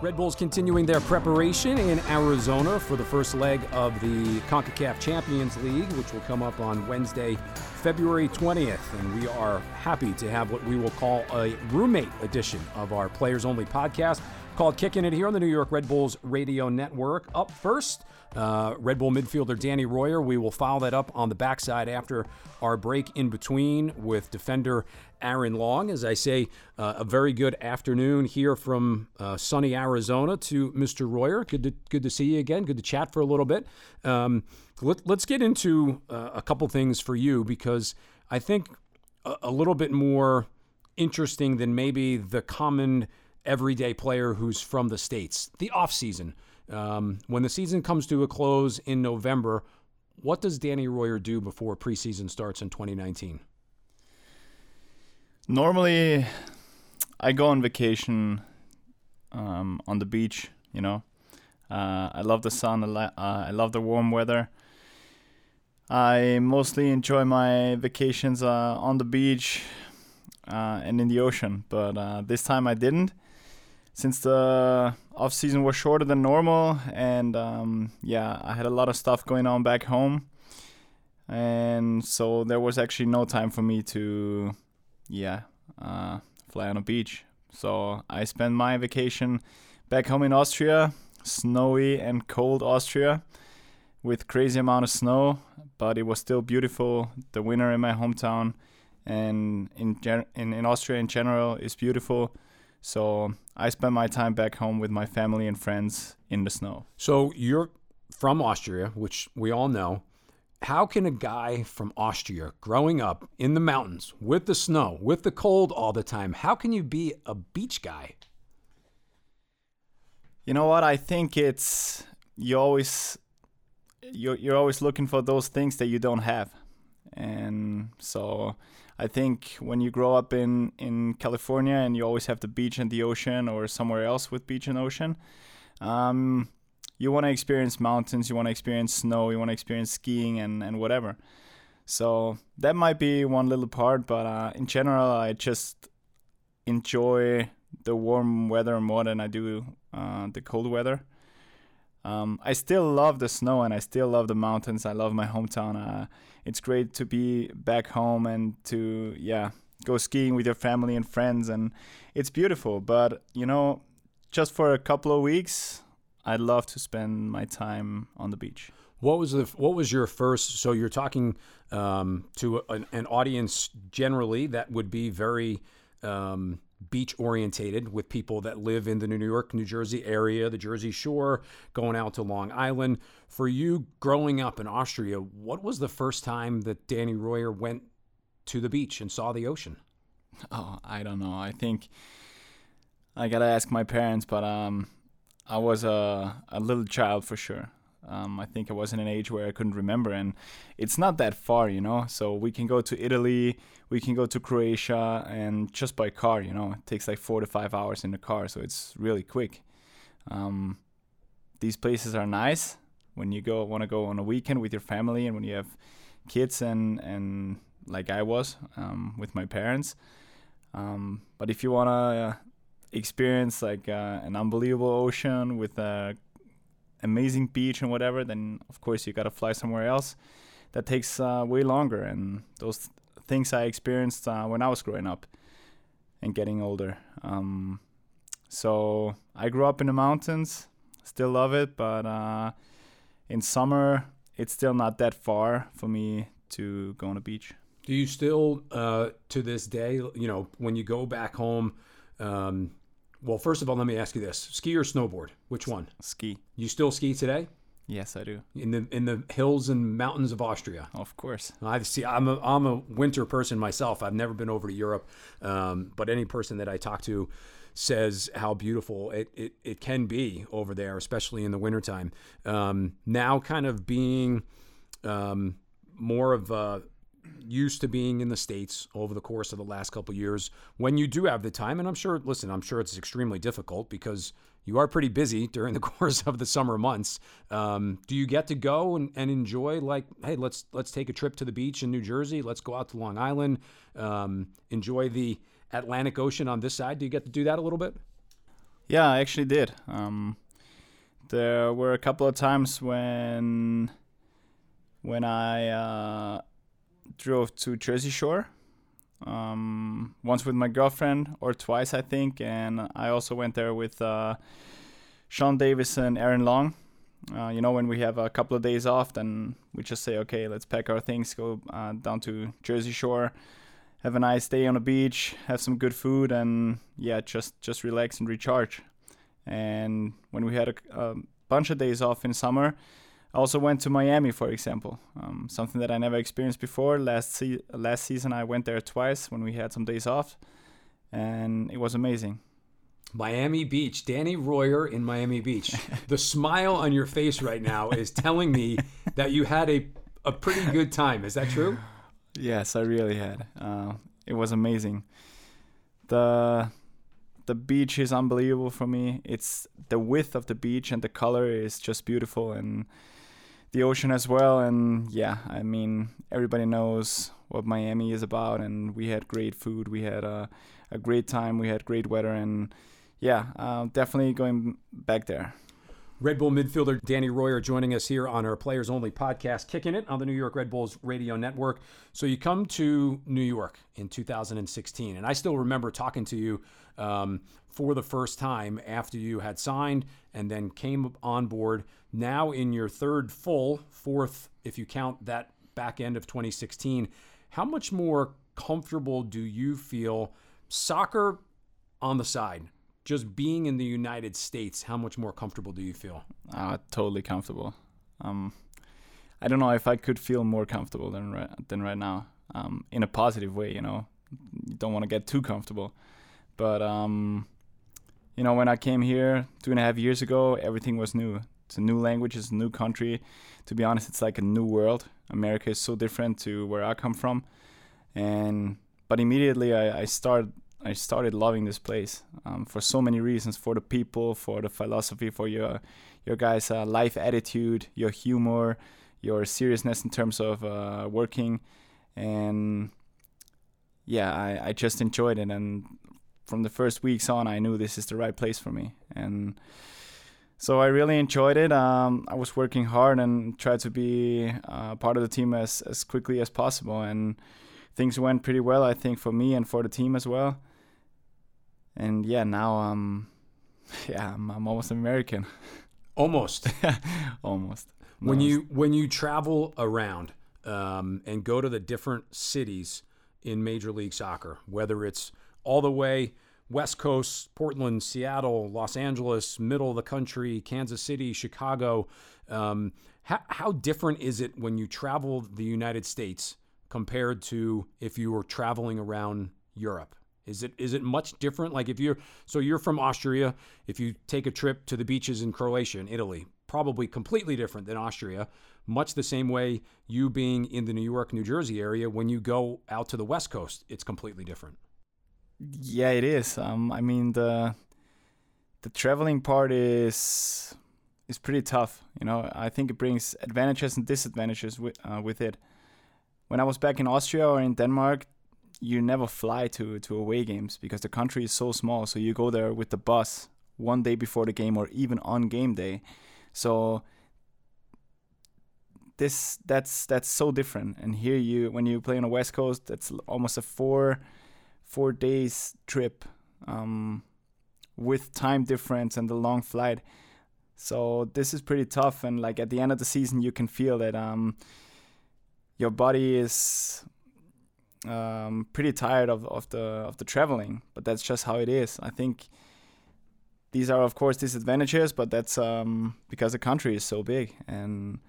Red Bulls continuing their preparation in Arizona for the first leg of the CONCACAF Champions League, which will come up on Wednesday, February 20th. And we are happy to have what we will call a roommate edition of our Players Only podcast called Kicking It here on the New York Red Bulls Radio Network. Up first, uh, Red Bull midfielder Danny Royer. We will follow that up on the backside after our break in between with defender Aaron Long. As I say, uh, a very good afternoon here from uh, sunny Arizona to Mr. Royer. Good to good to see you again. Good to chat for a little bit. Um, let, us get into uh, a couple things for you because I think a, a little bit more interesting than maybe the common everyday player who's from the states. The off season. Um, when the season comes to a close in November, what does Danny Royer do before preseason starts in 2019? Normally, I go on vacation um, on the beach. You know, uh, I love the sun. Uh, I love the warm weather. I mostly enjoy my vacations uh, on the beach uh, and in the ocean, but uh, this time I didn't since the off season was shorter than normal, and um, yeah, I had a lot of stuff going on back home, and so there was actually no time for me to, yeah, uh, fly on a beach. So I spent my vacation back home in Austria, snowy and cold Austria, with crazy amount of snow, but it was still beautiful. The winter in my hometown and in gen- in, in Austria in general is beautiful. So I spend my time back home with my family and friends in the snow. So you're from Austria, which we all know. How can a guy from Austria growing up in the mountains with the snow, with the cold all the time, how can you be a beach guy? You know what? I think it's you always you're you're always looking for those things that you don't have. And so I think when you grow up in in California and you always have the beach and the ocean, or somewhere else with beach and ocean, um, you want to experience mountains, you want to experience snow, you want to experience skiing and and whatever. So that might be one little part, but uh, in general, I just enjoy the warm weather more than I do uh, the cold weather. Um, I still love the snow and I still love the mountains. I love my hometown. Uh, it's great to be back home and to yeah go skiing with your family and friends and it's beautiful. But you know, just for a couple of weeks, I'd love to spend my time on the beach. What was the what was your first? So you're talking um, to an, an, audience generally that would be very um, beach orientated with people that live in the New York, New Jersey area, the Jersey Shore, going out to Long Island. For you growing up in Austria, what was the first time that Danny Royer went to the beach and saw the ocean? Oh, I don't know. I think I gotta ask my parents, but um, I was a a little child for sure. Um, I think I was in an age where I couldn't remember, and it's not that far, you know. So we can go to Italy, we can go to Croatia, and just by car, you know, it takes like four to five hours in the car, so it's really quick. Um, these places are nice when you go want to go on a weekend with your family, and when you have kids, and and like I was um, with my parents. Um, but if you want to uh, experience like uh, an unbelievable ocean with a amazing beach and whatever, then of course you gotta fly somewhere else. That takes uh, way longer, and those things I experienced uh, when I was growing up and getting older. Um, so I grew up in the mountains, still love it, but uh, in summer it's still not that far for me to go on a beach. Do you still, uh, to this day, you know, when you go back home, um, well, first of all, let me ask you this: ski or snowboard? Which one? Ski. You still ski today? Yes, I do. In the in the hills and mountains of Austria. Of course. I see. I'm a I'm a winter person myself. I've never been over to Europe, um, but any person that I talk to says how beautiful it, it, it can be over there, especially in the wintertime. Um, now, kind of being um, more of a used to being in the states over the course of the last couple years when you do have the time and i'm sure listen i'm sure it's extremely difficult because you are pretty busy during the course of the summer months. Um, do you get to go and, and, enjoy like hey let's let's take a trip to the beach in new jersey let's go out to long island um, enjoy the atlantic ocean on this side? Do you get to do that a little bit? Yeah, I actually did. Um, there were a couple of times when when I uh, drove to Jersey Shore. Um, once with my girlfriend, or twice I think, and I also went there with uh, Sean Davis and Aaron Long. Uh, you know, when we have a couple of days off, then we just say, okay, let's pack our things, go uh, down to Jersey Shore, have a nice day on the beach, have some good food, and yeah, just just relax and recharge. And when we had a, a bunch of days off in summer, I also went to Miami, for example, um, something that I never experienced before. Last se- last season, I went there twice when we had some days off, and it was amazing. Miami Beach, Danny Royer in Miami Beach. the smile on your face right now is telling me that you had a a pretty good time. Is that true? Yes, I really had. Uh, it was amazing. the The beach is unbelievable for me. It's the width of the beach and the color is just beautiful, and the ocean as well. And yeah, I mean, everybody knows what Miami is about, and we had great food. We had a a great time. We had great weather, and yeah, uh, definitely going back there. Red Bull midfielder Danny Royer joining us here on our Players Only podcast, kicking it on the New York Red Bulls radio network. So you come to New York in 2016, and I still remember talking to you um, for the first time after you had signed and then came on board. Now in your third full, fourth, if you count that back end of 2016, how much more comfortable do you feel soccer on the side? just being in the United States, how much more comfortable do you feel? Uh, totally comfortable. Um, I don't know if I could feel more comfortable than right, than right now. Um, in a positive way, you know. Don't want to get too comfortable, but um, you know, when I came here two and a half years ago, everything was new. It's a new language, it's a new country. To be honest, it's like a new world. America is so different to where I come from, and but immediately I, I started I started loving this place um, for so many reasons for the people, for the philosophy, for your your guys' uh, life attitude, your humor, your seriousness in terms of uh, working, and yeah, I, I just enjoyed it. And from the first weeks on, I knew this is the right place for me, and so I really enjoyed it. Um, I was working hard and tried to be uh, part of the team as as quickly as possible, and things went pretty well, I think, for me and for the team as well and yeah, now I'm, yeah, I'm, I'm almost American. Almost. almost. When you when you travel around um, and go to the different cities in Major League Soccer, whether it's all the way West Coast, Portland, Seattle, Los Angeles, middle of the country, Kansas City, Chicago. Um, how, how different is it when you travel the United States compared to if you were traveling around Europe? Is it is it much different? Like if you're so you're from Austria, if you take a trip to the beaches in Croatia and Italy, probably completely different than Austria. Much the same way you being in the New York, New Jersey area, when you go out to the West Coast, it's completely different. Yeah, it is. Um, I mean the the traveling part is is pretty tough. You know, I think it brings advantages and disadvantages with uh, with it. When I was back in Austria or in Denmark, you never fly to to away games because the country is so small. So you go there with the bus one day before the game or even on game day. So this that's that's so different. And here you when you play on the West Coast, that's almost a four four days trip um, with time difference and the long flight. So this is pretty tough. And like at the end of the season, you can feel that um, your body is um, pretty tired of, of the of the traveling, but that's just how it is. I think these are of course disadvantages, but that's um, because the country is so big, and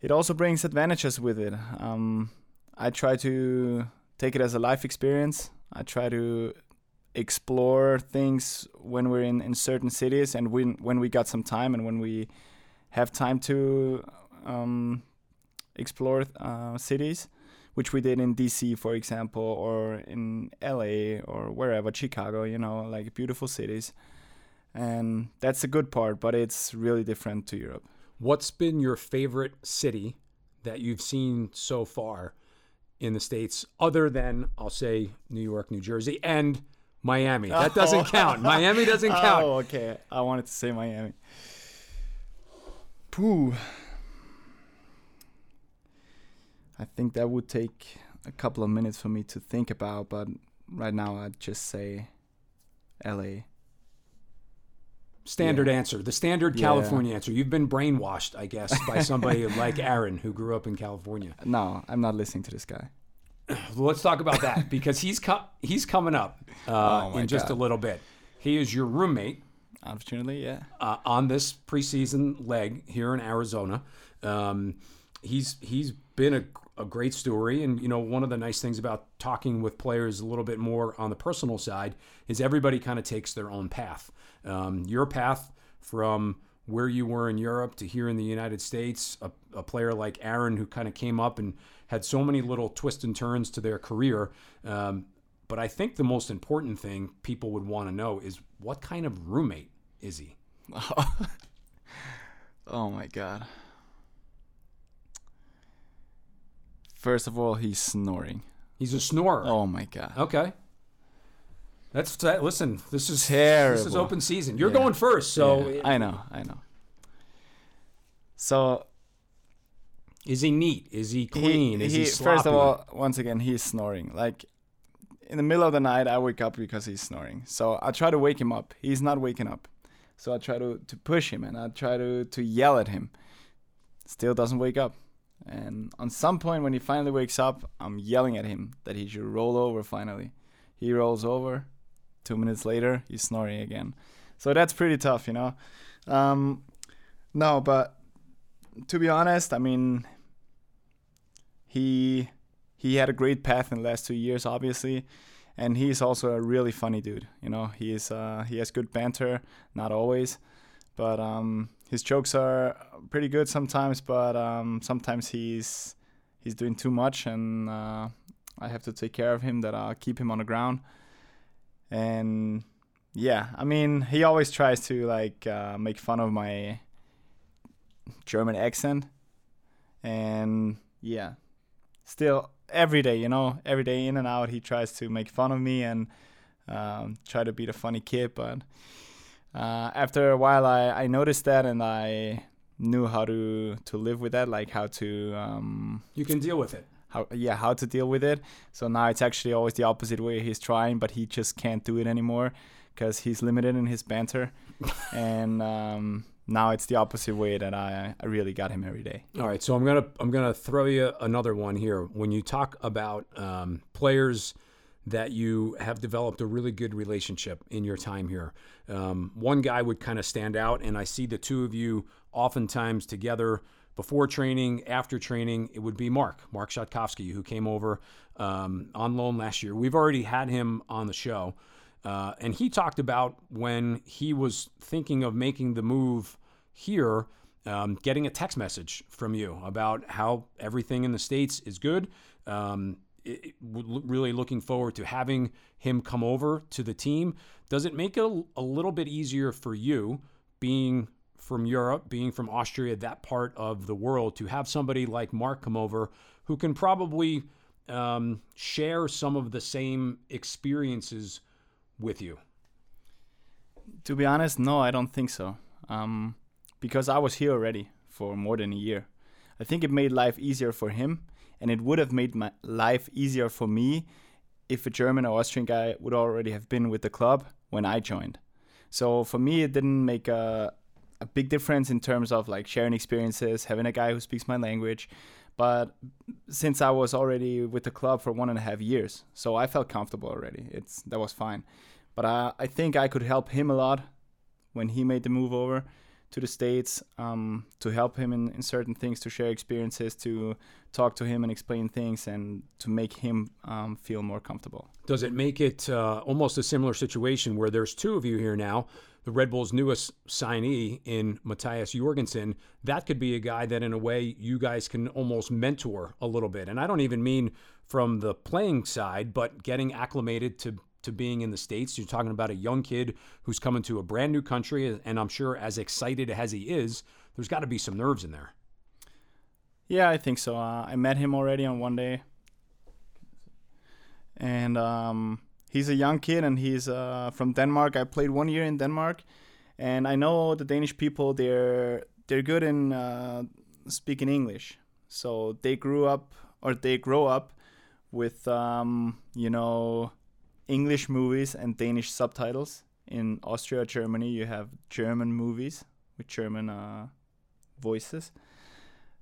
it also brings advantages with it. Um, I try to take it as a life experience. I try to explore things when we're in, in certain cities and when when we got some time and when we have time to um, explore uh, cities which we did in DC, for example, or in LA or wherever, Chicago, you know, like beautiful cities. And that's the good part, but it's really different to Europe. What's been your favorite city that you've seen so far in the States, other than, I'll say, New York, New Jersey? And Miami. That oh. doesn't count. Miami doesn't oh, count. Oh, okay. I wanted to say Miami. Pooh. I think that would take a couple of minutes for me to think about, but right now I'd just say LA. Standard Yeah. answer. The standard Yeah. California answer. You've been brainwashed, I guess, by somebody like Aaron who grew up in California. No, I'm not listening to this guy. Well, let's talk about that because he's co- he's coming up uh, Oh in just a little bit. He is your roommate Unfortunately, yeah. uh, on this preseason leg here in Arizona. Um, he's he's been a, a great story, and you know one of the nice things about talking with players a little bit more on the personal side is everybody kind of takes their own path. Um, your path from where you were in Europe to here in the United States, a, a player like Aaron who kind of came up and had so many little twists and turns to their career. Um, but I think the most important thing people would want to know is what kind of roommate is he? Oh my god. First of all, he's snoring. He's a snorer. Oh my god. Okay. That's that. Listen, this is hair. This is open season. You're Yeah. going first, so Yeah, I know, I know. So is he neat? Is he clean? is he, sloppy? first of all, once again, he's snoring. Like in the middle of the night, I wake up because he's snoring. So I try to wake him up. He's not waking up. So I try to, to push him and I try to, to yell at him. Still doesn't wake up. And on some point, when he finally wakes up, I'm yelling at him that he should roll over finally. He rolls over. Two minutes later, he's snoring again. So that's pretty tough, you know? Um, no, but to be honest, I mean, he he had a great path in the last two years, obviously, and he's also a really funny dude. You know, he's uh, he has good banter, not always, but um, his jokes are pretty good sometimes. But um, sometimes he's he's doing too much, and uh, I have to take care of him. That I'll keep him on the ground, and yeah, I mean, he always tries to like uh, make fun of my German accent, and yeah, still every day, you know, every day in and out, he tries to make fun of me and um, try to be the funny kid. But uh, after a while, I, I noticed that and I knew how to to live with that, like how to um, You can deal with it. How yeah how to deal with it. So now it's actually always the opposite way. He's trying, but he just can't do it anymore because he's limited in his banter, and um, now it's the opposite way that I I really got him every day. All right, so I'm gonna I'm gonna throw you another one here. When you talk about um, players that you have developed a really good relationship in your time here, um, one guy would kind of stand out, and I see the two of you oftentimes together before training, after training. It would be Marc Marc Rzatkowski, who came over um, on loan last year. We've already had him on the show. Uh, and he talked about when he was thinking of making the move here, um, getting a text message from you about how everything in the States is good. Um, it- really looking forward to having him come over to the team. Does it make it a, a little bit easier for you being from Europe, being from Austria, that part of the world, to have somebody like Marc come over who can probably um, share some of the same experiences with you? To be honest, no, I don't think so. Um, because I was here already for more than a year. I think it made life easier for him, and it would have made my life easier for me if a German or Austrian guy would already have been with the club when I joined. So for me, it didn't make a, a big difference in terms of like sharing experiences, having a guy who speaks my language. But since I was already with the club for one and a half years, so I felt comfortable already. It's that was fine. But I, I think I could help him a lot when he made the move over to the states um, to help him in, in certain things, to share experiences, to talk to him and explain things, and to make him um, feel more comfortable. Does it make it uh, almost a similar situation where there's two of you here now? The Red Bulls' newest signee in Mathias Jorgensen, that could be a guy that, in a way, you guys can almost mentor a little bit. And I don't even mean from the playing side, but getting acclimated to to being in the states. You're talking about a young kid who's coming to a brand new country, and I'm sure as excited as he is, there's got to be some nerves in there. Yeah, I think so. Uh, I met him already on one day, and um, he's a young kid and he's uh, from Denmark. I played one year in Denmark, and I know the Danish people. They're they're good in uh, speaking English, so they grew up or they grow up with um, you know English movies and Danish subtitles. In Austria, Germany, you have German movies with German uh, voices.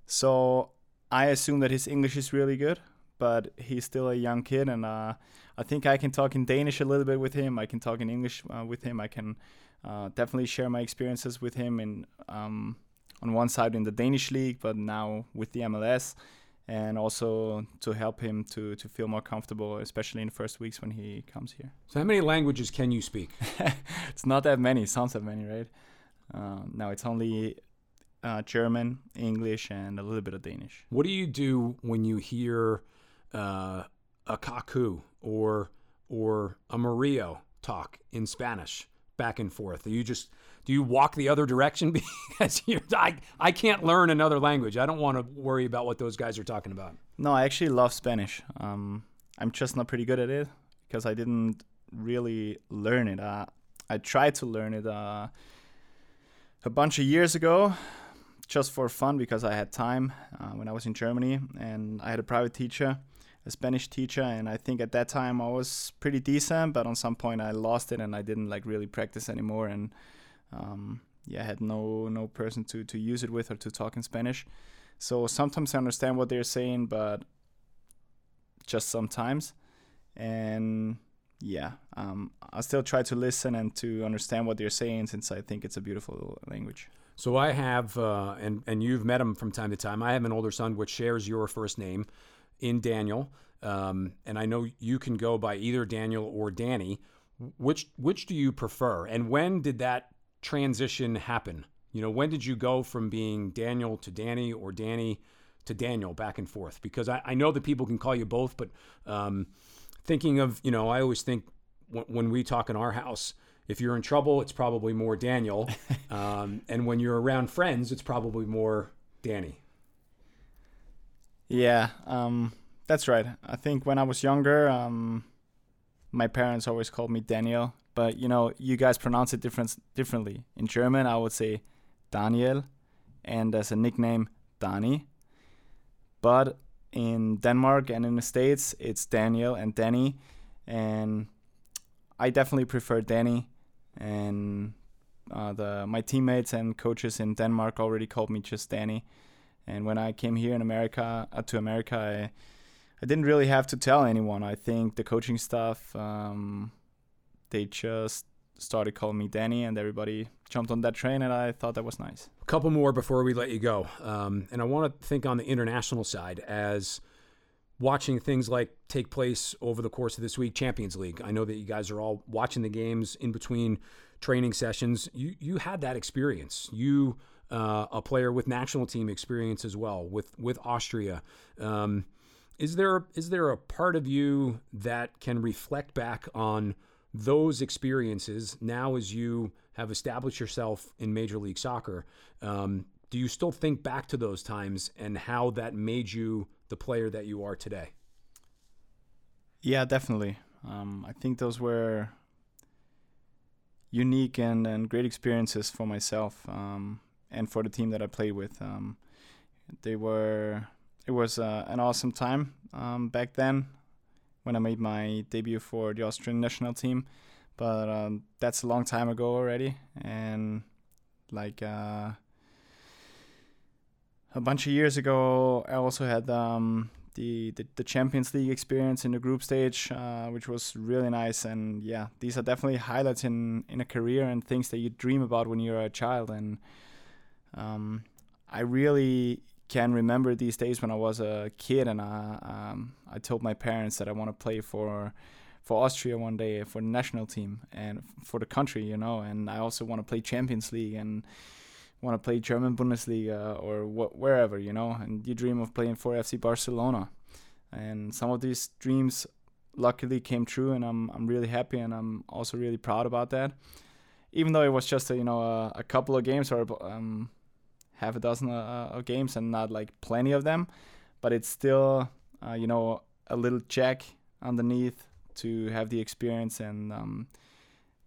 So I assume that his English is really good, but he's still a young kid, and uh, I think I can talk in Danish a little bit with him. I can talk in English uh, with him. I can uh, definitely share my experiences with him in um, on one side in the Danish league, but now with the MLS, and also to help him to to feel more comfortable, especially in the first weeks when he comes here. So, how many languages can you speak? it's not that many. Sounds that many, right? Uh, no, it's only uh, German, English, and a little bit of Danish. What do you do when you hear uh, a Kaku or or a Murillo talk in Spanish back and forth? Do you just do you walk the other direction because I I can't learn another language. I don't want to worry about what those guys are talking about. No, I actually love Spanish. Um, I'm just not pretty good at it because I didn't really learn it. Uh, I tried to learn it uh, a bunch of years ago, just for fun because I had time uh, when I was in Germany and I had a private teacher a Spanish teacher, and I think at that time I was pretty decent, but on some point I lost it and I didn't like really practice anymore, and um, yeah, I had no no person to to use it with or to talk in Spanish. So sometimes I understand what they're saying, but just sometimes, and yeah, um, I still try to listen and to understand what they're saying since I think it's a beautiful language. So I have, uh, and and you've met him from time to time. I have an older son which shares your first name in Daniel, um, and I know you can go by either Daniel or Danny. Which which do you prefer, and when did that transition happen? You know, when did you go from being Daniel to Danny or Danny to Daniel back and forth? Because I, I know that people can call you both, but um, thinking of you know, I always think w- when we talk in our house, if you're in trouble, it's probably more Daniel, um, and when you're around friends, it's probably more Danny. Yeah, um, that's right. I think when I was younger, um, my parents always called me Daniel, but you know, you guys pronounce it different differently. In German, I would say Daniel, and as a nickname, Dani. But in Denmark and in the States, it's Daniel and Danny, and I definitely prefer Danny. And uh, the my teammates and coaches in Denmark already called me just Danny. And when I came here in America uh, to America, I, I didn't really have to tell anyone. I think the coaching staff, um, they just started calling me Danny, and everybody jumped on that train, and I thought that was nice. A couple more before we let you go, um, and I want to think on the international side as watching things like take place over the course of this week champions league i know that you guys are all watching the games in between training sessions you you had that experience you uh, a player with national team experience as well with with Austria. Um, is there is there a part of you that can reflect back on those experiences now as you have established yourself in Major League Soccer? Um, do you still think back to those times and how that made you the player that you are today? Yeah, definitely. Um, I think those were unique and, and great experiences for myself. Um, and for the team that I played with. Um, they were it was uh, an awesome time um, back then when I made my debut for the Austrian national team, but um, that's a long time ago already, and like uh, a bunch of years ago, I also had um, the, the, the Champions League experience in the group stage, uh, which was really nice. And yeah, these are definitely highlights in in a career and things that you dream about when you're a child. And um, I really can remember these days when I was a kid and I, um, I told my parents that I want to play for for Austria one day for the national team and for the country, you know, and I also want to play Champions League and want to play German Bundesliga or wh- wherever, you know, and you dream of playing for FC Barcelona. And some of these dreams luckily came true and I'm I'm really happy and I'm also really proud about that. Even though it was just a, you know a, a couple of games or um, half a dozen uh, of games and not like plenty of them, but it's still uh, you know a little check underneath to have the experience and. Um,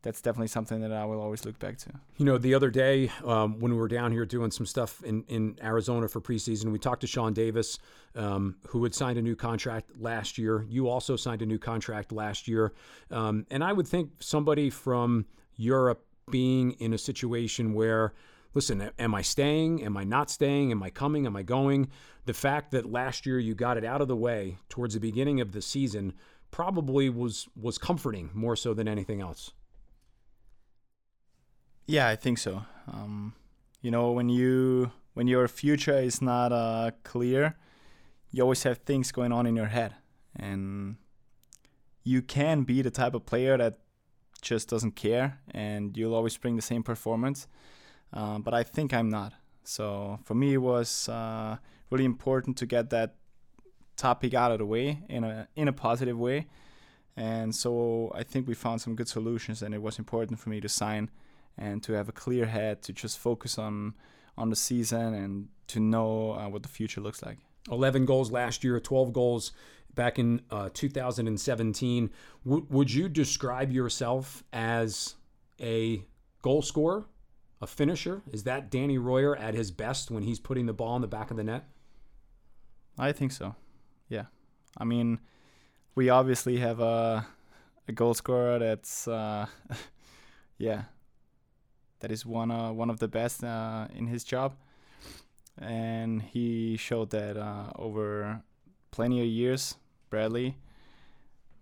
that's definitely something that I will always look back to. You know, the other day um, when we were down here doing some stuff in, in Arizona for preseason, we talked to Sean Davis, um, who had signed a new contract last year. You also signed a new contract last year. Um, and I would think somebody from Europe being in a situation where, listen, am I staying? Am I not staying? Am I coming? Am I going? The fact that last year you got it out of the way towards the beginning of the season probably was was comforting more so than anything else. Yeah, I think so. Um, you know, when you when your future is not uh, clear, you always have things going on in your head, and you can be the type of player that just doesn't care, and you'll always bring the same performance. Uh, but I think I'm not. So for me, it was uh, really important to get that topic out of the way in a in a positive way. And so I think we found some good solutions, and it was important for me to sign and to have a clear head to just focus on on the season and to know uh, what the future looks like. 11 goals last year, 12 goals back in uh, 2017. W- would you describe yourself as a goal scorer, a finisher? Is that Danny Royer at his best when he's putting the ball in the back of the net? I think so. Yeah. I mean, we obviously have a, a goal scorer that's, uh, yeah, that is one uh, one of the best uh, in his job, and he showed that uh, over plenty of years, Bradley.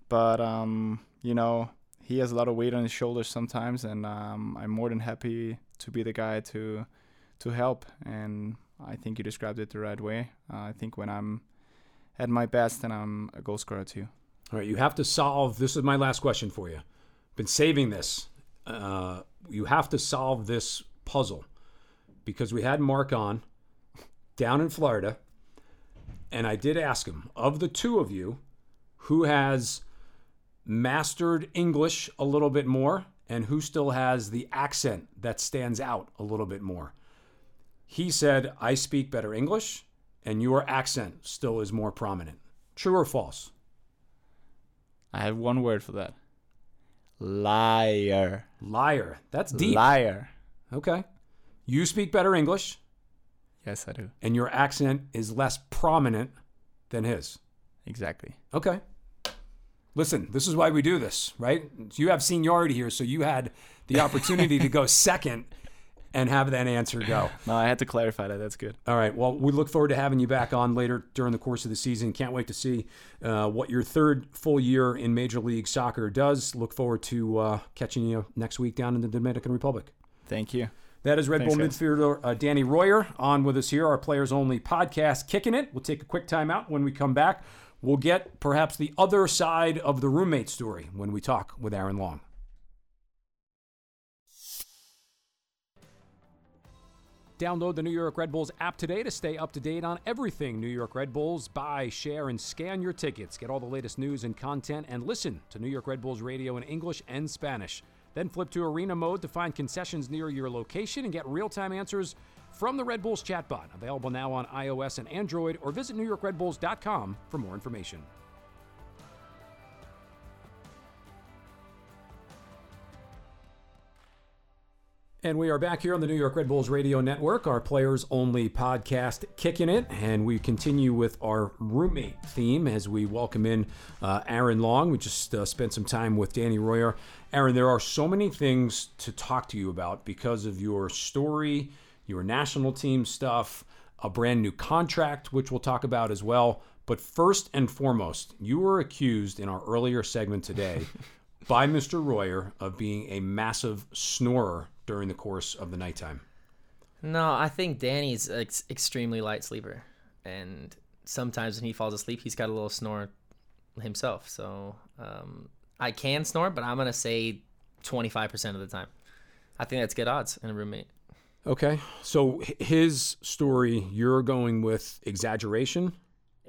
But um, you know, he has a lot of weight on his shoulders sometimes, and um, I'm more than happy to be the guy to to help. And I think you described it the right way. Uh, I think when I'm at my best, and I'm a goal scorer too. All right, you have to solve. This is my last question for you. Been saving this. Uh, you have to solve this puzzle because we had Marc on down in Florida, and I did ask him of the two of you, who has mastered English a little bit more and who still has the accent that stands out a little bit more. He said, I speak better English, and your accent still is more prominent. True or false? I have one word for that. Liar. Liar. That's deep. Liar. Okay. You speak better English. Yes, I do. And your accent is less prominent than his. Exactly. Okay. Listen, this is why we do this, right? You have seniority here, so you had the opportunity to go second and have that answer go. No, I had to clarify that. That's good. All right. Well, we look forward to having you back on later during the course of the season. Can't wait to see uh, what your third full year in Major League Soccer does. Look forward to uh, catching you next week down in the Dominican Republic. Thank you. That is Red Thanks, Bull guys. midfielder uh, Danny Royer on with us here, our players only podcast, kicking it. We'll take a quick timeout. When we come back, we'll get perhaps the other side of the roommate story when we talk with Aaron Long. Download the New York Red Bulls app today to stay up to date on everything New York Red Bulls. Buy, share, and scan your tickets. Get all the latest news and content, and listen to New York Red Bulls radio in English and Spanish. Then flip to arena mode to find concessions near your location and get real time answers from the Red Bulls chatbot. Available now on iOS and Android, or visit NewYorkRedBulls.com for more information. And we are back here on the New York Red Bulls Radio Network, our players only podcast, kicking it. And we continue with our roommate theme as we welcome in uh, Aaron Long. We just uh, spent some time with Danny Royer. Aaron, there are so many things to talk to you about because of your story, your national team stuff, a brand new contract, which we'll talk about as well. But first and foremost, you were accused in our earlier segment today by Mr. Royer of being a massive snorer during the course of the nighttime? No, I think Danny's ex- extremely light sleeper, and sometimes when he falls asleep, he's got a little snore himself. So um, I can snore, but I'm gonna say 25% of the time. I think that's good odds in a roommate. Okay, so his story, you're going with exaggeration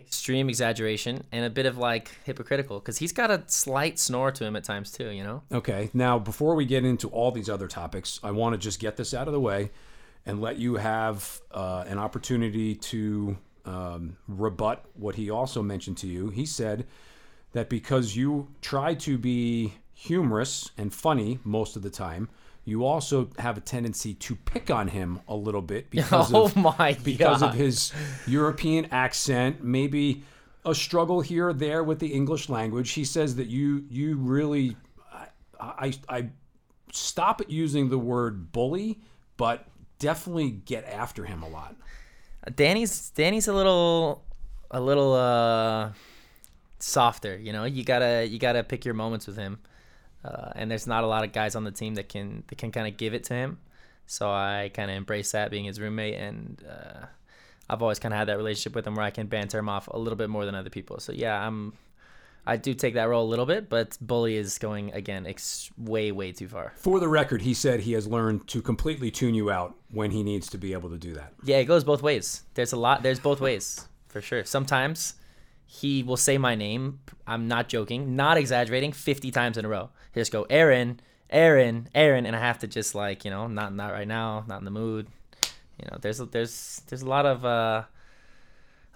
extreme exaggeration and a bit of like hypocritical because he's got a slight snore to him at times too, you know? Okay. Now, before we get into all these other topics, I want to just get this out of the way and let you have uh, an opportunity to um, rebut what he also mentioned to you. He said that because you try to be humorous and funny most of the time, you also have a tendency to pick on him a little bit because oh of my because god! of his European accent, maybe a struggle here or there with the English language. He says that you you really I I, I stop at using the word bully, but definitely get after him a lot. Danny's Danny's a little a little uh softer, you know. You gotta you gotta pick your moments with him. Uh, and there's not a lot of guys on the team that can that can kind of give it to him. So I kind of embrace that being his roommate, and uh, I've always kind of had that relationship with him where I can banter him off a little bit more than other people. So yeah, I'm I do take that role a little bit, but bully is going again ex- way way too far. For the record, he said he has learned to completely tune you out when he needs to be able to do that. Yeah, it goes both ways. There's a lot. There's both ways for sure. Sometimes he will say my name. I'm not joking, not exaggerating. Fifty times in a row. He'll just go, Aaron, Aaron, Aaron, and I have to just like you know, not not right now, not in the mood. You know, there's a, there's there's a lot of uh,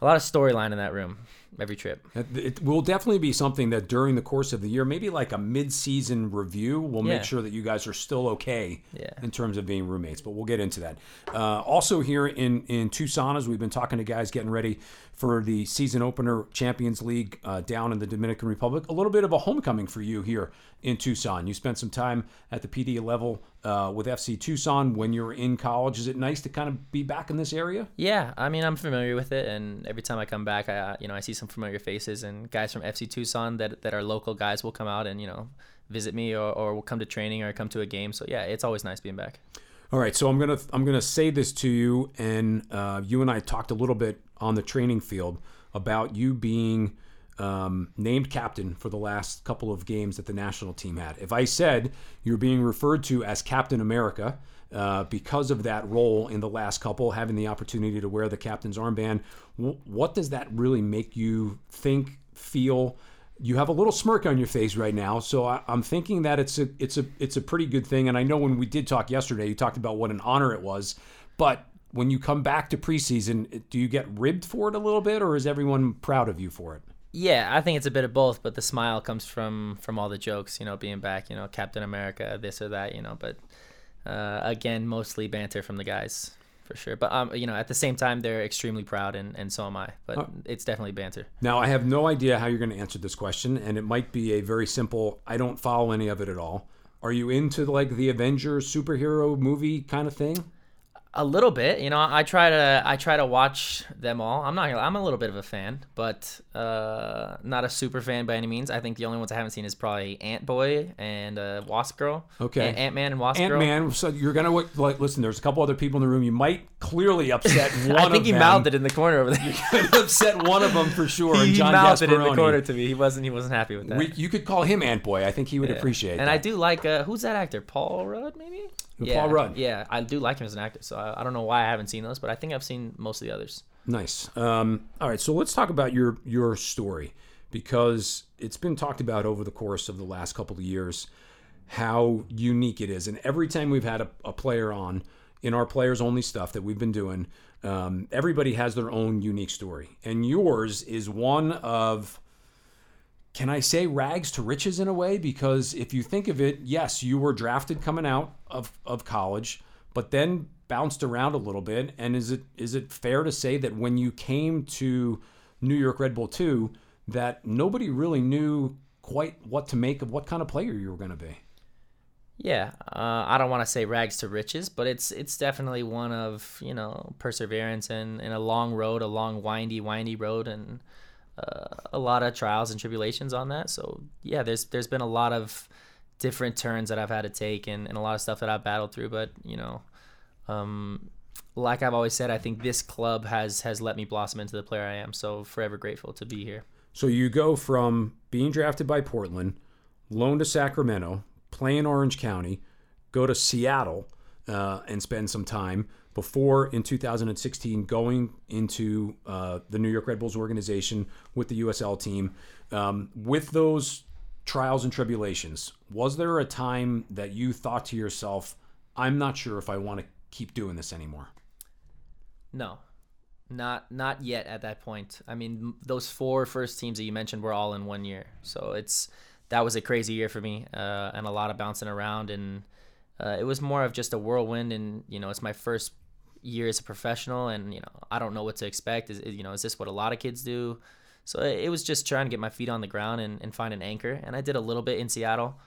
a lot of storyline in that room every trip. It, it will definitely be something that during the course of the year, maybe like a mid-season review, we'll Yeah. make sure that you guys are still okay Yeah. in terms of being roommates. But we'll get into that. Uh, also here in in Tucson, as we've been talking to guys getting ready for the season opener Champions League uh, down in the Dominican Republic, a little bit of a homecoming for you here in Tucson. You spent some time at the PD level uh, with FC Tucson when you were in college. Is it nice to kind of be back in this area? Yeah, I mean, I'm familiar with it, and every time I come back, I you know I see some familiar faces and guys from FC Tucson that that are local guys will come out and you know visit me or, or will come to training or come to a game. So yeah, it's always nice being back. All right, so I'm gonna I'm gonna say this to you, and uh, you and I talked a little bit on the training field about you being um, named captain for the last couple of games that the national team had. If I said you're being referred to as Captain America uh, because of that role in the last couple, having the opportunity to wear the captain's armband, w- what does that really make you think, feel? You have a little smirk on your face right now, so I, I'm thinking that it's a it's a it's a pretty good thing. And I know when we did talk yesterday, you talked about what an honor it was, but when you come back to preseason, do you get ribbed for it a little bit, or is everyone proud of you for it? Yeah, I think it's a bit of both, but the smile comes from from all the jokes, you know, being back, you know, Captain America, this or that, you know, but uh, again, mostly banter from the guys for sure. But um, you know, at the same time, they're extremely proud, and and so am I. But it's definitely banter. Now, I have no idea how you're going to answer this question, and it might be a very simple. I don't follow any of it at all. Are you into like the Avengers superhero movie kind of thing? A little bit, you know. I try to I try to watch them all. I'm not. gonna- I'm a little bit of a fan, but uh, not a super fan by any means. I think the only ones I haven't seen is probably Ant Boy and uh, Wasp Girl. Okay. Ant Man and Wasp Ant Girl. Man. So you're gonna like listen. There's a couple other people in the room. You might clearly upset one I think he them. mouthed it in the corner over there. could upset one of them for sure. and he John mouthed it in the corner to me. He wasn't. He wasn't happy with that. We, you could call him Ant Boy. I think he would Yeah. appreciate And that. I do like uh, who's that actor? Paul Rudd, maybe. Yeah, Paul Rudd. Yeah, I do like him as an actor. So I, I don't know why I haven't seen those, but I think I've seen most of the others. Nice. Um, all right, so let's talk about your your story because it's been talked about over the course of the last couple of years how unique it is, and every time we've had a, a player on in our players only stuff that we've been doing, um, everybody has their own unique story, and yours is one of can I say rags to riches in a way? Because if you think of it, yes, you were drafted coming out of, of college, but then bounced around a little bit. And is it is it fair to say that when you came to New York Red Bull 2, that nobody really knew quite what to make of what kind of player you were going to be? Yeah, uh, I don't want to say rags to riches, but it's it's definitely one of you know perseverance and, and a long road, a long windy, windy road, and uh, a lot of trials and tribulations on that. So yeah, there's there's been a lot of different turns that I've had to take and, and a lot of stuff that I've battled through. But you know, um, like I've always said, I think this club has has let me blossom into the player I am. So forever grateful to be here. So you go from being drafted by Portland, loaned to Sacramento, play in Orange County, go to Seattle, uh, and spend some time before in 2016 going into uh, the New York Red Bulls organization with the USL team. Um, with those trials and tribulations, was there a time that you thought to yourself, I'm not sure if I want to keep doing this anymore? No, Not not yet at that point. I mean, those four first teams that you mentioned were all in one year, so it's that was a crazy year for me uh, and a lot of bouncing around, and uh, it was more of just a whirlwind. And you know, it's my first year as a professional, and you know, I don't know what to expect. Is you know, is this what a lot of kids do? So it was just trying to get my feet on the ground and, and find an anchor, and I did a little bit in Seattle.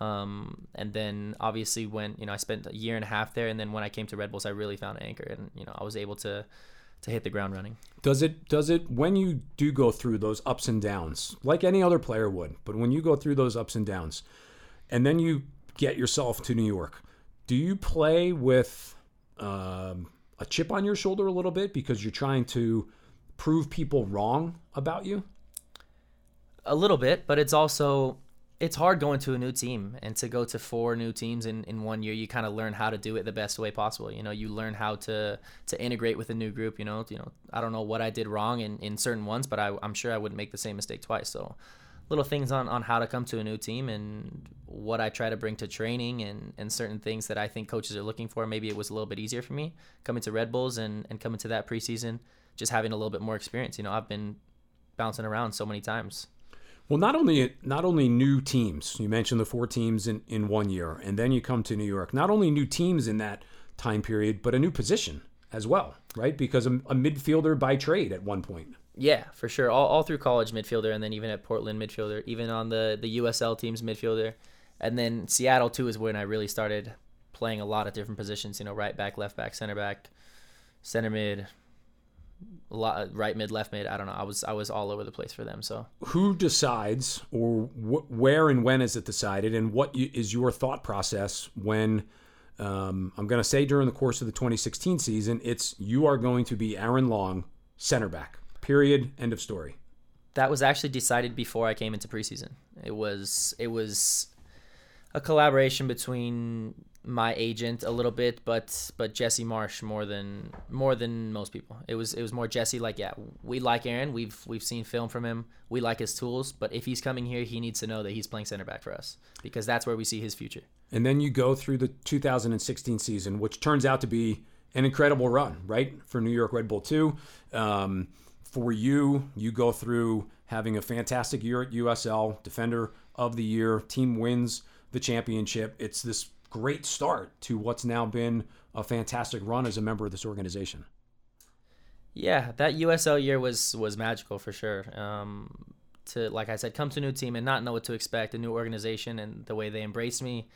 Um, and then obviously when you know I spent a year and a half there, and then when I came to Red Bulls, I really found an anchor, and you know I was able to to hit the ground running. Does it does it when you do go through those ups and downs, like any other player would, but when you go through those ups and downs, and then you get yourself to New York, do you play with um, a chip on your shoulder a little bit because you're trying to prove people wrong about you? A little bit, but it's also it's hard going to a new team and to go to four new teams in, in one year you kind of learn how to do it the best way possible you know you learn how to to integrate with a new group you know you know i don't know what i did wrong in, in certain ones but I, i'm sure i wouldn't make the same mistake twice so little things on, on how to come to a new team and what i try to bring to training and, and certain things that i think coaches are looking for maybe it was a little bit easier for me coming to red bulls and, and coming to that preseason just having a little bit more experience you know i've been bouncing around so many times well, not only not only new teams. You mentioned the four teams in, in one year, and then you come to New York. Not only new teams in that time period, but a new position as well, right? Because a, a midfielder by trade at one point. Yeah, for sure. All, all through college midfielder, and then even at Portland midfielder, even on the the USL teams midfielder, and then Seattle too is when I really started playing a lot of different positions. You know, right back, left back, center back, center mid, a lot right mid, left mid. I don't know. I was I was all over the place for them. So who decides, or wh- where and when is it decided, and what you, is your thought process when? Um, I'm going to say during the course of the 2016 season, it's you are going to be Aaron Long, center back. Period. End of story. That was actually decided before I came into preseason. It was it was a collaboration between my agent a little bit, but but Jesse Marsh more than more than most people. It was it was more Jesse like yeah, we like Aaron. We've we've seen film from him. We like his tools, but if he's coming here, he needs to know that he's playing center back for us because that's where we see his future. And then you go through the 2016 season, which turns out to be an incredible run, right? For New York Red Bull too. Um, for you, you go through having a fantastic year at USL, defender of the year, team wins the championship. It's this great start to what's now been a fantastic run as a member of this organization. Yeah, that USL year was was magical for sure. Um, to like I said, come to a new team and not know what to expect, a new organization, and the way they embraced me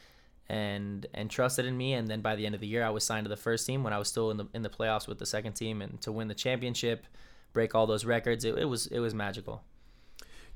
and and trusted in me. And then by the end of the year, I was signed to the first team when I was still in the in the playoffs with the second team, and to win the championship, break all those records, it, it was it was magical.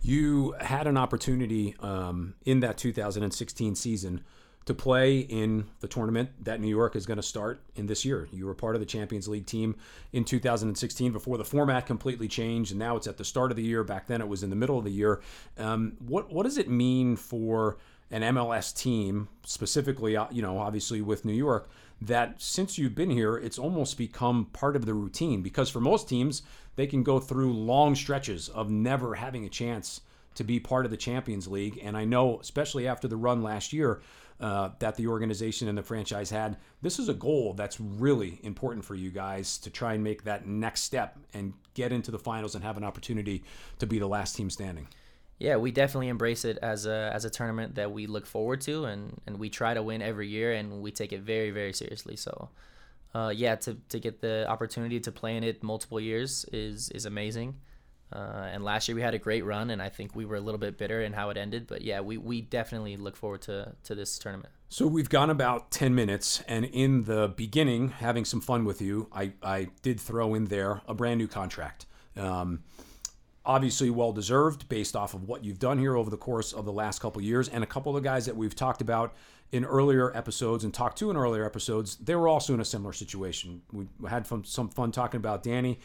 You had an opportunity um, in that 2016 season to play in the tournament that New York is going to start in this year. You were part of the Champions League team in 2016 before the format completely changed, and now it's at the start of the year. Back then, it was in the middle of the year. Um, what what does it mean for an MLS team, specifically, uh, you know, obviously with New York, that since you've been here, it's almost become part of the routine? Because for most teams, they can go through long stretches of never having a chance to be part of the Champions League. And I know, especially after the run last year, uh, that the organization and the franchise had. This is a goal that's really important for you guys to try and make that next step and get into the finals and have an opportunity to be the last team standing. Yeah, we definitely embrace it as a as a tournament that we look forward to, and, and we try to win every year, and we take it very very seriously. So, uh, yeah, to, to get the opportunity to play in it multiple years is is amazing. Uh, and last year we had a great run, and I think we were a little bit bitter in how it ended. But yeah, we, we definitely look forward to, to this tournament. So we've gone about 10 minutes, and in the beginning, having some fun with you, I, I did throw in there a brand new contract. Um, obviously, well deserved based off of what you've done here over the course of the last couple years. And a couple of the guys that we've talked about in earlier episodes and talked to in earlier episodes, they were also in a similar situation. We had some fun talking about Danny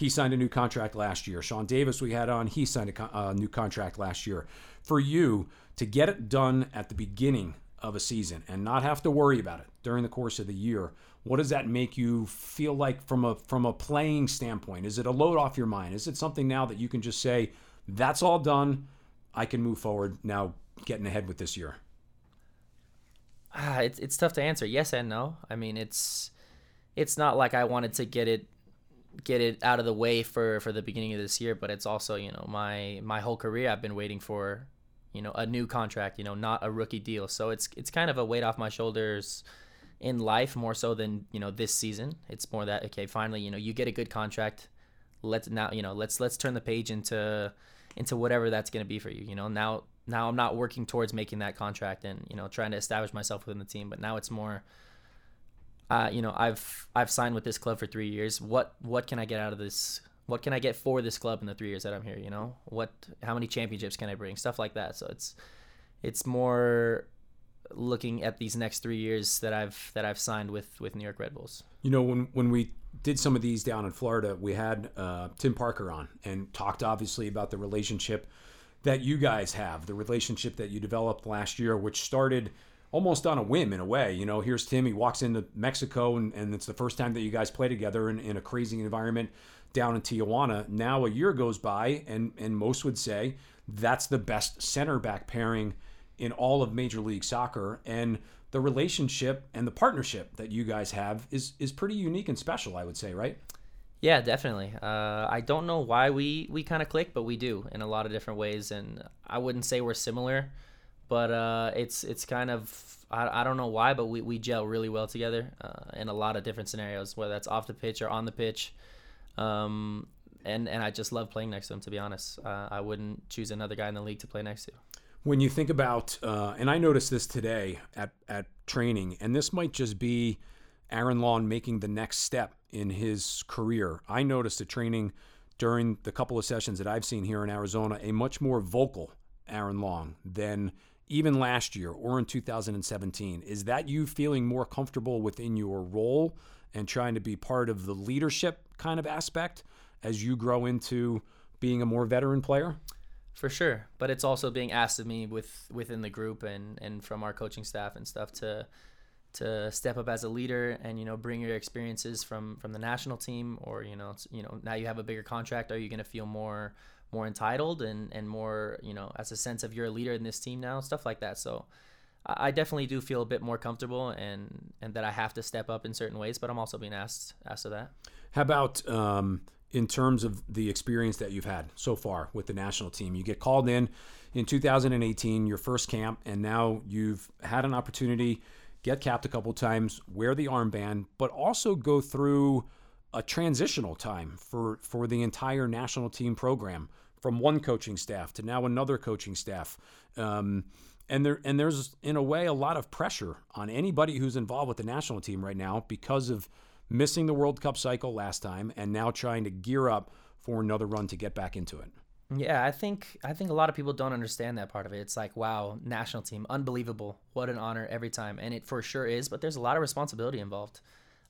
he signed a new contract last year. Sean Davis, we had on, he signed a, new contract last year. For you to get it done at the beginning of a season and not have to worry about it during the course of the year, what does that make you feel like from a from a playing standpoint? Is it a load off your mind? Is it something now that you can just say, that's all done, I can move forward now, getting ahead with this year? Ah, it's it's tough to answer. Yes and no. I mean, it's it's not like I wanted to get it get it out of the way for for the beginning of this year, but it's also you know my my whole career I've been waiting for you know a new contract, you know not a rookie deal. So it's it's kind of a weight off my shoulders in life more so than you know this season. It's more that okay, finally you know you get a good contract. Let's now you know let's let's turn the page into into whatever that's going to be for you. You know now now I'm not working towards making that contract and you know trying to establish myself within the team, but now it's more uh, you know, I've I've signed with this club for three years. What what can I get out of this? What can I get for this club in the three years that I'm here? You know, what how many championships can I bring? Stuff like that. So it's it's more looking at these next three years that I've that I've signed with with New York Red Bulls. You know, when when we did some of these down in Florida, we had uh, Tim Parker on and talked obviously about the relationship that you guys have, the relationship that you developed last year, which started almost on a whim in a way. You know, here's Tim. He walks into Mexico, and, and it's the first time that you guys play together in, in a crazy environment down in Tijuana. Now a year goes by, and and most would say that's the best center back pairing in all of Major League Soccer, and the relationship and the partnership that you guys have is is pretty unique and special. I would say, right? Yeah, definitely. Uh, I don't know why we we kind of click, but we do in a lot of different ways, and I wouldn't say we're similar but uh, it's it's kind of I, I don't know why, but we, we gel really well together uh, in a lot of different scenarios, whether that's off the pitch or on the pitch. Um, and and I just love playing next to him. To be honest, uh, I wouldn't choose another guy in the league to play next to. When you think about, uh, and I noticed this today at at training, and this might just be Aaron Long making the next step in his career. I noticed at training during the couple of sessions that I've seen here in Arizona a much more vocal Aaron Long than even last year or in 2017? Is that you feeling more comfortable within your role and trying to be part of the leadership kind of aspect as you grow into being a more veteran player? For sure, but it's also being asked of me with within the group and and from our coaching staff and stuff to to step up as a leader and you know bring your experiences from from the national team or you know you know now you have a bigger contract are you going to feel more more entitled and and more you know as a sense of you're a leader in this team now stuff like that. So I definitely do feel a bit more comfortable and and that I have to step up in certain ways but I'm also being asked asked of that. How about um, in terms of the experience that you've had so far with the national team you get called in in 2018 your first camp and now you've had an opportunity get capped a couple times wear the armband but also go through a transitional time for for the entire national team program from one coaching staff to now another coaching staff. Um, and there and there's in a way a lot of pressure on anybody who's involved with the national team right now because of missing the World Cup cycle last time and now trying to gear up for another run to get back into it. Yeah, I think I think a lot of people don't understand that part of it. It's like, wow, national team, unbelievable. What an honor every time. And it for sure is, but there's a lot of responsibility involved.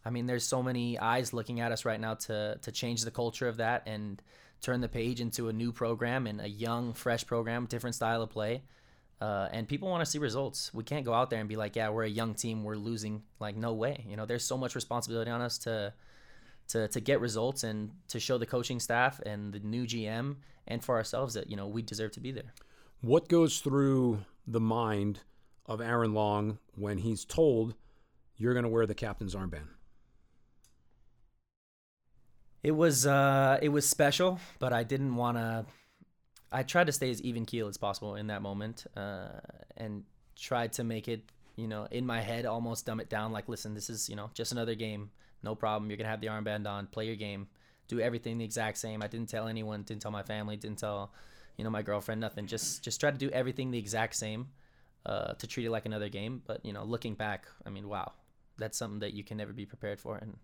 I mean, there's so many eyes looking at us right now to to change the culture of that and turn the page into a new program and a young, fresh program, different style of play. Uh, and people want to see results. We can't go out there and be like, "Yeah, we're a young team, we're losing." Like, no way. You know, there's so much responsibility on us to to to get results and to show the coaching staff and the new GM and for ourselves that you know we deserve to be there. What goes through the mind of Aaron Long when he's told you're going to wear the captain's armband? It was uh, it was special, but I didn't want to. I tried to stay as even keel as possible in that moment, uh, and tried to make it, you know, in my head, almost dumb it down. Like, listen, this is, you know, just another game. No problem. You're gonna have the armband on. Play your game. Do everything the exact same. I didn't tell anyone. Didn't tell my family. Didn't tell, you know, my girlfriend. Nothing. Just just try to do everything the exact same, uh, to treat it like another game. But you know, looking back, I mean, wow, that's something that you can never be prepared for, and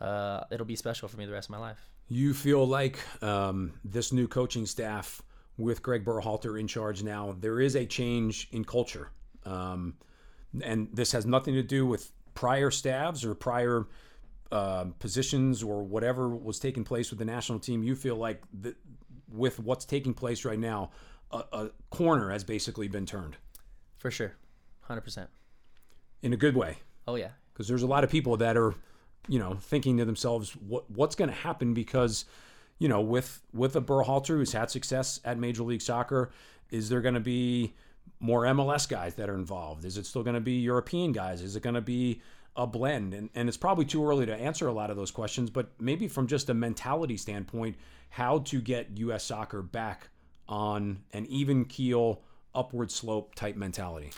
uh, it'll be special for me the rest of my life. You feel like um, this new coaching staff with Greg Berhalter in charge now, there is a change in culture. Um, and this has nothing to do with prior staffs or prior uh, positions or whatever was taking place with the national team. You feel like the, with what's taking place right now, a, a corner has basically been turned. For sure. 100%. In a good way. Oh, yeah. Because there's a lot of people that are you know, thinking to themselves, what what's going to happen? Because, you know, with with a Berhalter who's had success at Major League Soccer, is there going to be more MLS guys that are involved? Is it still going to be European guys? Is it going to be a blend? And, and it's probably too early to answer a lot of those questions, but maybe from just a mentality standpoint, how to get U.S. soccer back on an even keel, upward slope type mentality.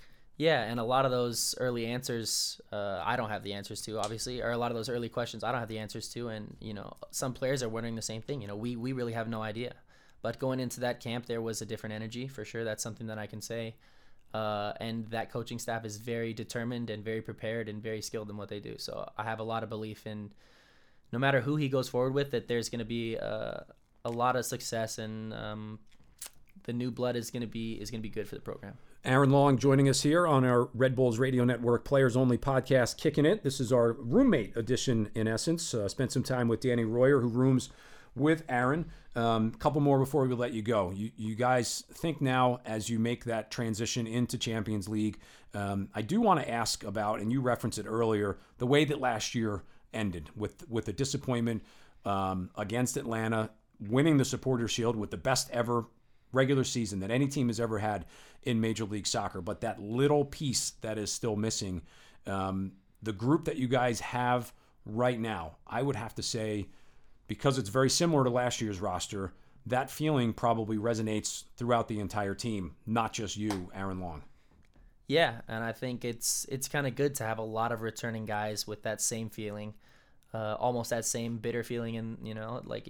Yeah, and a lot of those early answers, uh, I don't have the answers to, obviously, or a lot of those early questions, I don't have the answers to, and you know, some players are wondering the same thing. You know, we we really have no idea. But going into that camp, there was a different energy for sure. That's something that I can say. Uh, and that coaching staff is very determined and very prepared and very skilled in what they do. So I have a lot of belief in, no matter who he goes forward with, that there's going to be uh, a lot of success and um, the new blood is going to be is going to be good for the program. Aaron Long joining us here on our Red Bulls Radio Network Players Only podcast, Kicking It. This is our roommate edition, in essence. Uh, spent some time with Danny Royer, who rooms with Aaron. A um, couple more before we let you go. You, you guys think now as you make that transition into Champions League. Um, I do want to ask about, and you referenced it earlier, the way that last year ended with with the disappointment um, against Atlanta, winning the Supporter Shield with the best ever regular season that any team has ever had in Major League Soccer. But that little piece that is still missing, um, the group that you guys have right now, I would have to say, because it's very similar to last year's roster, that feeling probably resonates throughout the entire team, not just you, Aaron Long. Yeah, and I think it's it's kind of good to have a lot of returning guys with that same feeling, uh, almost that same bitter feeling, and you know, like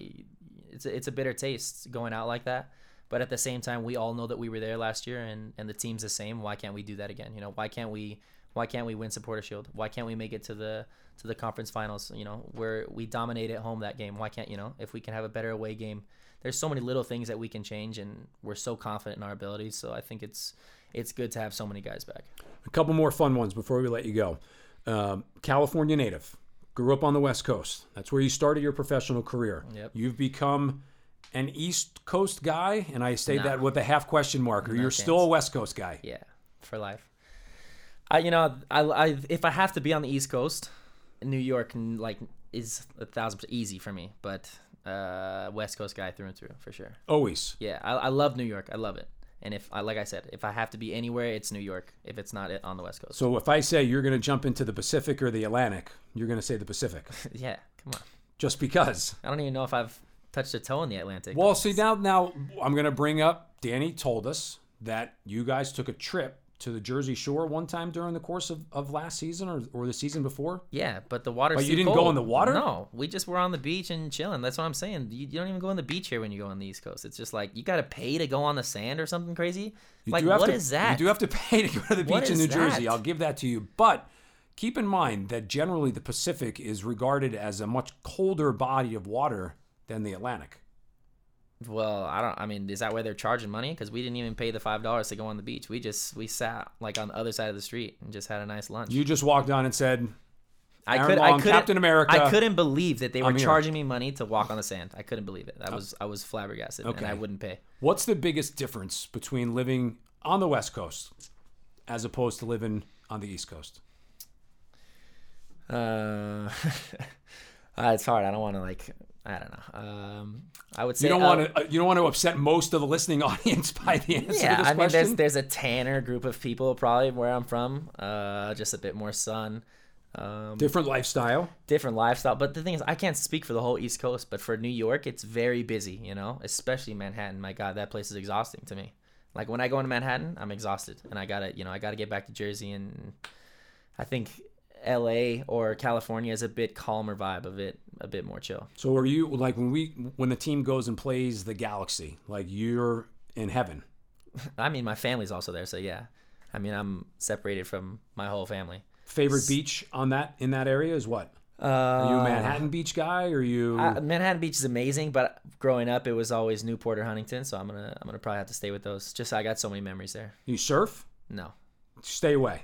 it's it's a bitter taste going out like that. But at the same time, we all know that we were there last year, and, and the team's the same. Why can't we do that again? You know, why can't we why can't we win Supporter Shield? Why can't we make it to the to the conference finals? You know, where we dominate at home that game. Why can't you know if we can have a better away game? There's so many little things that we can change, and we're so confident in our abilities. So I think it's it's good to have so many guys back. A couple more fun ones before we let you go. Um, California native, grew up on the West Coast. That's where you started your professional career. Yep. You've become an East Coast guy, and I say Nah. that with a half question mark. Or No you're still a. West Coast guy. Yeah, for life. I you know I, I if I have to be on the East Coast, New York like is a thousand percent easy for me, but uh, West Coast guy through and through for sure. Always. Yeah, I, I love New York. I love it. And if I like I said, if I have to be anywhere, it's New York. If it's not it on the West Coast, So if I say you're going to jump into the Pacific or the Atlantic, you're going to say the Pacific, yeah, come on. just because. I don't even know if I've touched a toe in the Atlantic. Well, see now, now I'm going to bring up. Danny told us that you guys took a trip to the Jersey Shore one time during the course of, of last season or, or the season before. Yeah, but the water. But you didn't go in the water? No, we just were on the beach and chilling. That's what I'm saying. You, you don't even go on the beach here when you go on the East Coast. It's just like you got to pay to go on the sand or something crazy. You like what to, is that? You do have to pay to go to the beach in New Jersey. I'll give that to you. But keep in mind that generally the Pacific is regarded as a much colder body of water than the Atlantic. well, I don't. I mean, is that why they're charging money? Because we didn't even pay the five dollars to go on the beach. We just we sat like on the other side of the street and just had a nice lunch. You just walked on and said, I could, Long, I couldn't, Captain America. I couldn't believe that they were I'm here. charging me money to walk on the sand. I couldn't believe it. I was I was flabbergasted, and Okay. I wouldn't pay. What's the biggest difference between living on the West Coast as opposed to living on the East Coast? Uh, uh, it's hard. I don't want to like. I don't know. Um, I would say You don't uh, want to. You don't want to upset most of the listening audience by the answer Yeah, to this I mean, there's question. there's a tanner group of people probably where I'm from. Uh, just a bit more sun. Um, Different lifestyle. different lifestyle. But the thing is, I can't speak for the whole East Coast, but for New York, it's very busy, you know, especially Manhattan. My God, that place is exhausting to me. Like when I go into Manhattan, I'm exhausted, and I gotta, you know, I gotta get back to Jersey, and I think L.A. or California is a bit calmer vibe, of bit, a bit more chill. So are you like when we when the team goes and plays the Galaxy? Like you're in heaven. I mean, my family's also there, so yeah. I mean, I'm separated from my whole family. Favorite beach on that in that area is what? Uh, Are you a Manhattan Beach guy? Or are you? I, Manhattan Beach is amazing, but growing up, it was always Newport or Huntington, so I'm gonna, I'm gonna probably have to stay with those. Just I got so many memories there. you surf? No. Stay away.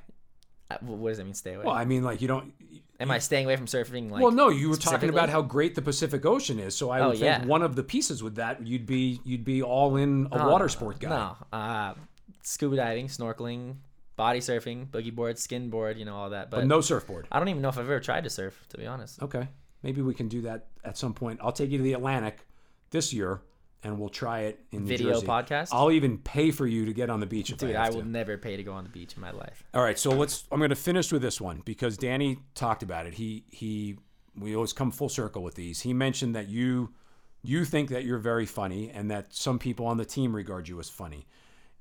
Wh- What does that mean? Stay away. Well, I mean, like you don't. Am I staying away from surfing? Like, well, no, you were talking about how great the Pacific Ocean is. So I Oh, would think yeah. one of the pieces with that, you'd be you'd be all in a No, water sport guy. No, uh, scuba diving, snorkeling, body surfing, boogie board, skim board, you know all that. But, but no surfboard. I don't even know if I've ever tried to surf, to be honest. Okay, maybe we can do that at some point. I'll take you to the Atlantic this year, and we'll try it in New Video Jersey. podcast? I'll even pay for you to get on the beach if Dude, I I will to. never pay to go on the beach in my life. All right, so let's. I'm going to finish with this one because Danny talked about it. He he. We always come full circle with these. He mentioned that you you think that you're very funny and that some people on the team regard you as funny.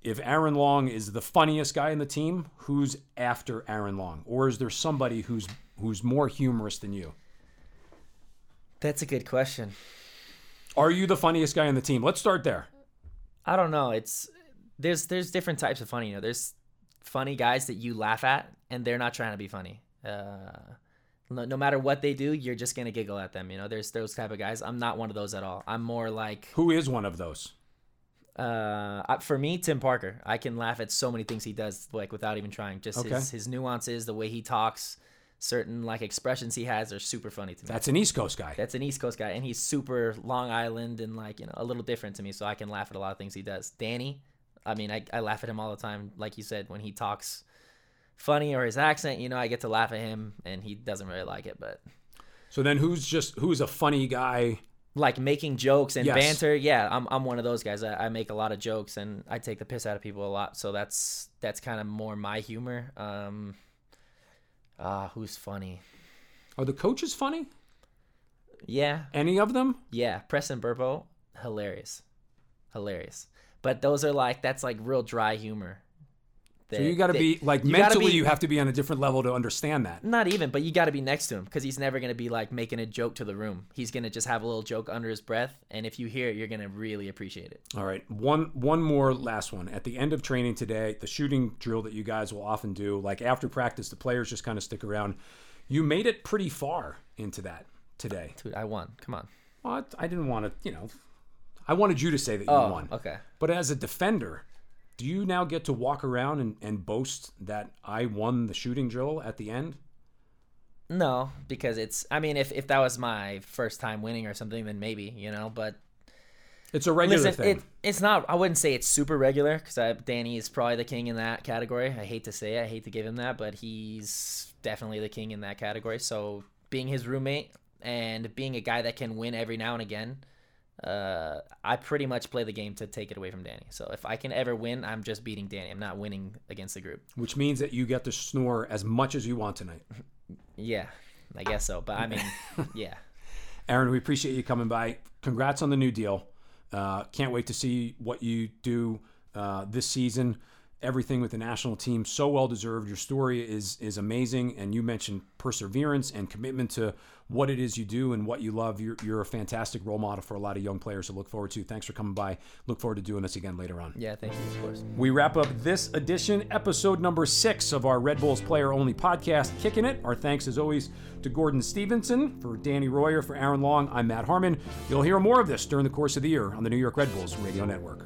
If Aaron Long is the funniest guy in the team, who's after Aaron Long, or is there somebody who's who's more humorous than you? That's a good question. Are you the funniest guy on the team? Let's start there. I don't know. It's there's there's different types of funny. You know, there's funny guys that you laugh at, and they're not trying to be funny. Uh, no, no matter what they do, you're just gonna giggle at them. You know, there's those type of guys. I'm not one of those at all. I'm more like, Who is one of those? uh, for me, Tim Parker. I can laugh at so many things he does, like without even trying. Just Okay. his his nuances, the way he talks, certain like expressions he has are super funny to me. That's an East Coast guy. That's an East Coast guy, and he's super Long Island and like you know a little different to me, so I can laugh at a lot of things he does. Danny, I mean, I, I laugh at him all the time, like you said, when he talks funny or his accent, you know, I get to laugh at him, and he doesn't really like it, but So then, who's just who's a funny guy? like making jokes and Yes. banter, yeah, I'm I'm one of those guys. I, I make a lot of jokes and I take the piss out of people a lot, so that's that's kind of more my humor. Um, ah, who's funny? Are the coaches funny? Yeah, Any of them? Yeah, Preston Burpo, hilarious, hilarious. But those are like that's like real dry humor. So you got to be like you mentally, be- you have to be on a different level to understand that. not even, but you got to be next to him because he's never gonna be like making a joke to the room. He's gonna just have a little joke under his breath, and if you hear it, you're gonna really appreciate it. All right, one one more last one. At the end of training today, the shooting drill that you guys will often do, like after practice, the players just kind of stick around. You made it pretty far into that today. Dude, I won. Come on. Well, I I didn't want to, you know, I wanted you to say that you Oh, won. okay. But as a defender, do you now get to walk around and, and boast that I won the shooting drill at the end? No, because it's. I mean, if if that was my first time winning or something, then maybe you know. But It's a regular Listen, thing. it, it's not. I wouldn't say it's super regular because Danny is probably the king in that category. I hate to say it. I hate to give him that, but he's definitely the king in that category. So being his roommate and being a guy that can win every now and again, uh, I pretty much play the game to take it away from Danny. So if I can ever win, I'm just beating Danny. I'm not winning against the group. which means that you get to snore as much as you want tonight. Yeah, I guess so. But I mean, yeah. Aaron, we appreciate you coming by. Congrats on the new deal. Uh, can't wait to see what you do uh, this season. Everything with the national team, so well deserved. Your story is is amazing, and you mentioned perseverance and commitment to what it is you do and what you love. You're, you're a fantastic role model for a lot of young players to look forward to. Thanks for coming by. Look forward to doing this again later on. Yeah, thank you, of course. We wrap up this edition, episode number six of our Red Bulls Player Only podcast, Kicking It. Our thanks, as always, to Gordon Stevenson, for Danny Royer, for Aaron Long. I'm Matt Harmon. You'll hear more of this during the course of the year on the New York Red Bulls Radio Network.